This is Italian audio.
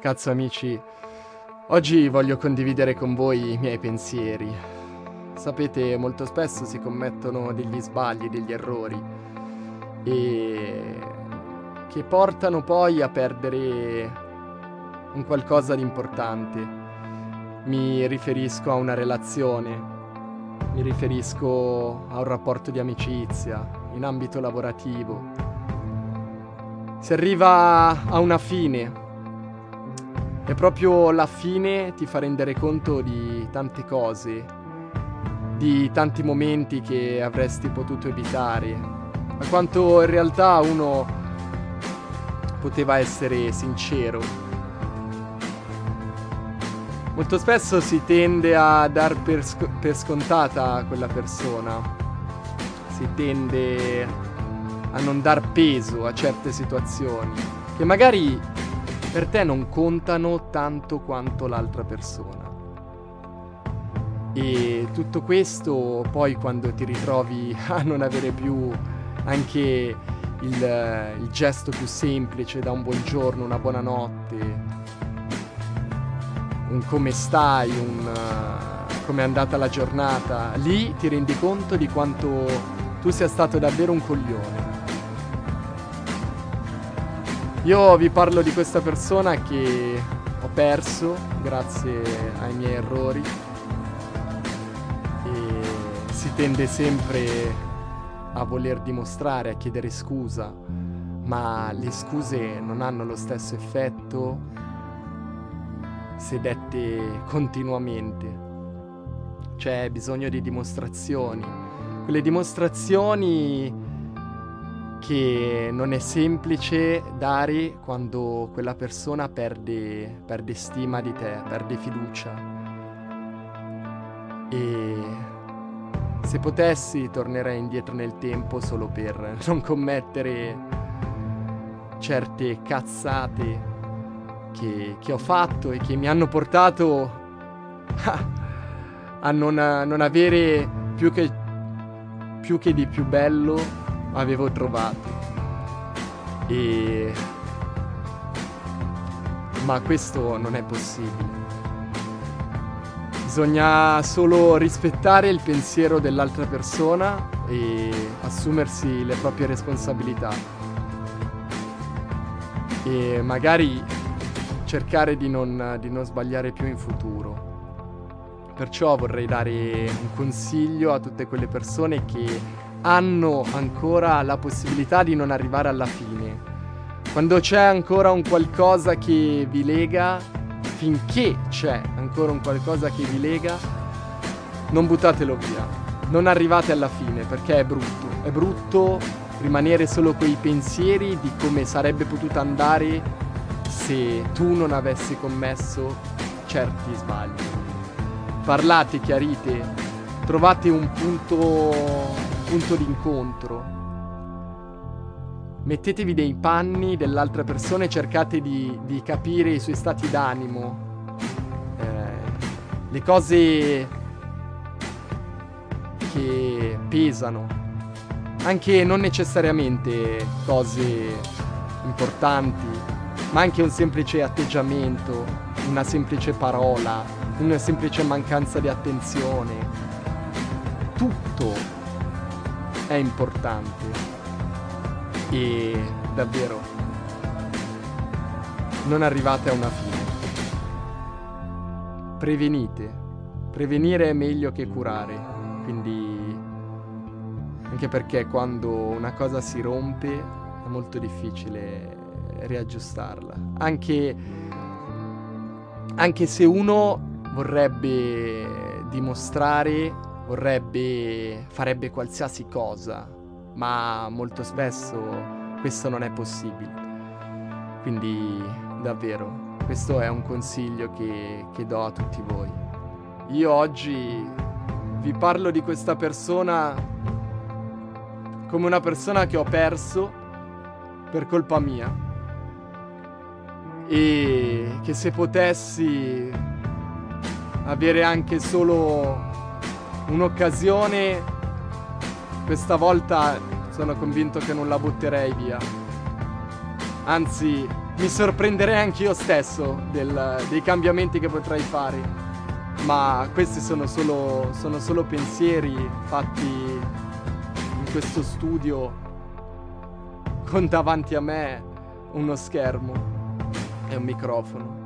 Cazzo amici, oggi voglio condividere con voi i miei pensieri. Sapete, molto spesso si commettono degli sbagli, degli errori e che portano poi a perdere un qualcosa di importante. Mi riferisco a una relazione, mi riferisco a un rapporto di amicizia, in ambito lavorativo. Si arriva a una fine e proprio la fine ti fa rendere conto di tante cose, di tanti momenti che avresti potuto evitare, ma quanto in realtà uno poteva essere sincero. Molto spesso si tende a dar per, sc- per scontata quella persona, si tende a non dar peso a certe situazioni, che magari per te non contano tanto quanto l'altra persona. E tutto questo poi quando ti ritrovi a non avere più anche il, il gesto più semplice da un buongiorno, una buonanotte, un come stai, un uh, come è andata la giornata, lì ti rendi conto di quanto tu sia stato davvero un coglione. Io vi parlo di questa persona che ho perso grazie ai miei errori e si tende sempre a voler dimostrare, a chiedere scusa, ma le scuse non hanno lo stesso effetto se dette continuamente. C'è bisogno di dimostrazioni. Quelle dimostrazioni che non è semplice dare quando quella persona perde, perde stima di te, perde fiducia. E se potessi tornerei indietro nel tempo solo per non commettere certe cazzate che, che ho fatto e che mi hanno portato a, a non, a non avere più che, più che di più bello avevo trovato. E... Ma questo non è possibile. Bisogna solo rispettare il pensiero dell'altra persona e assumersi le proprie responsabilità. E magari cercare di non, di non sbagliare più in futuro. Perciò vorrei dare un consiglio a tutte quelle persone che hanno ancora la possibilità di non arrivare alla fine. Quando c'è ancora un qualcosa che vi lega, finché c'è ancora un qualcosa che vi lega, non buttatelo via. Non arrivate alla fine perché è brutto. È brutto rimanere solo quei pensieri di come sarebbe potuto andare se tu non avessi commesso certi sbagli. Parlate, chiarite, trovate un punto punto d'incontro. Mettetevi dei panni dell'altra persona e cercate di, di capire i suoi stati d'animo, eh, le cose che pesano, anche non necessariamente cose importanti, ma anche un semplice atteggiamento, una semplice parola, una semplice mancanza di attenzione. Tutto è importante e davvero non arrivate a una fine. Prevenite. Prevenire è meglio che curare, quindi anche perché quando una cosa si rompe è molto difficile riaggiustarla. Anche, anche se uno vorrebbe dimostrare vorrebbe, farebbe qualsiasi cosa, ma molto spesso questo non è possibile. Quindi davvero, questo è un consiglio che, che do a tutti voi. Io oggi vi parlo di questa persona come una persona che ho perso per colpa mia e che se potessi avere anche solo un'occasione, questa volta sono convinto che non la butterei via. Anzi, mi sorprenderei anch'io stesso del, dei cambiamenti che potrei fare. Ma questi sono solo, sono solo pensieri fatti in questo studio con davanti a me uno schermo e un microfono.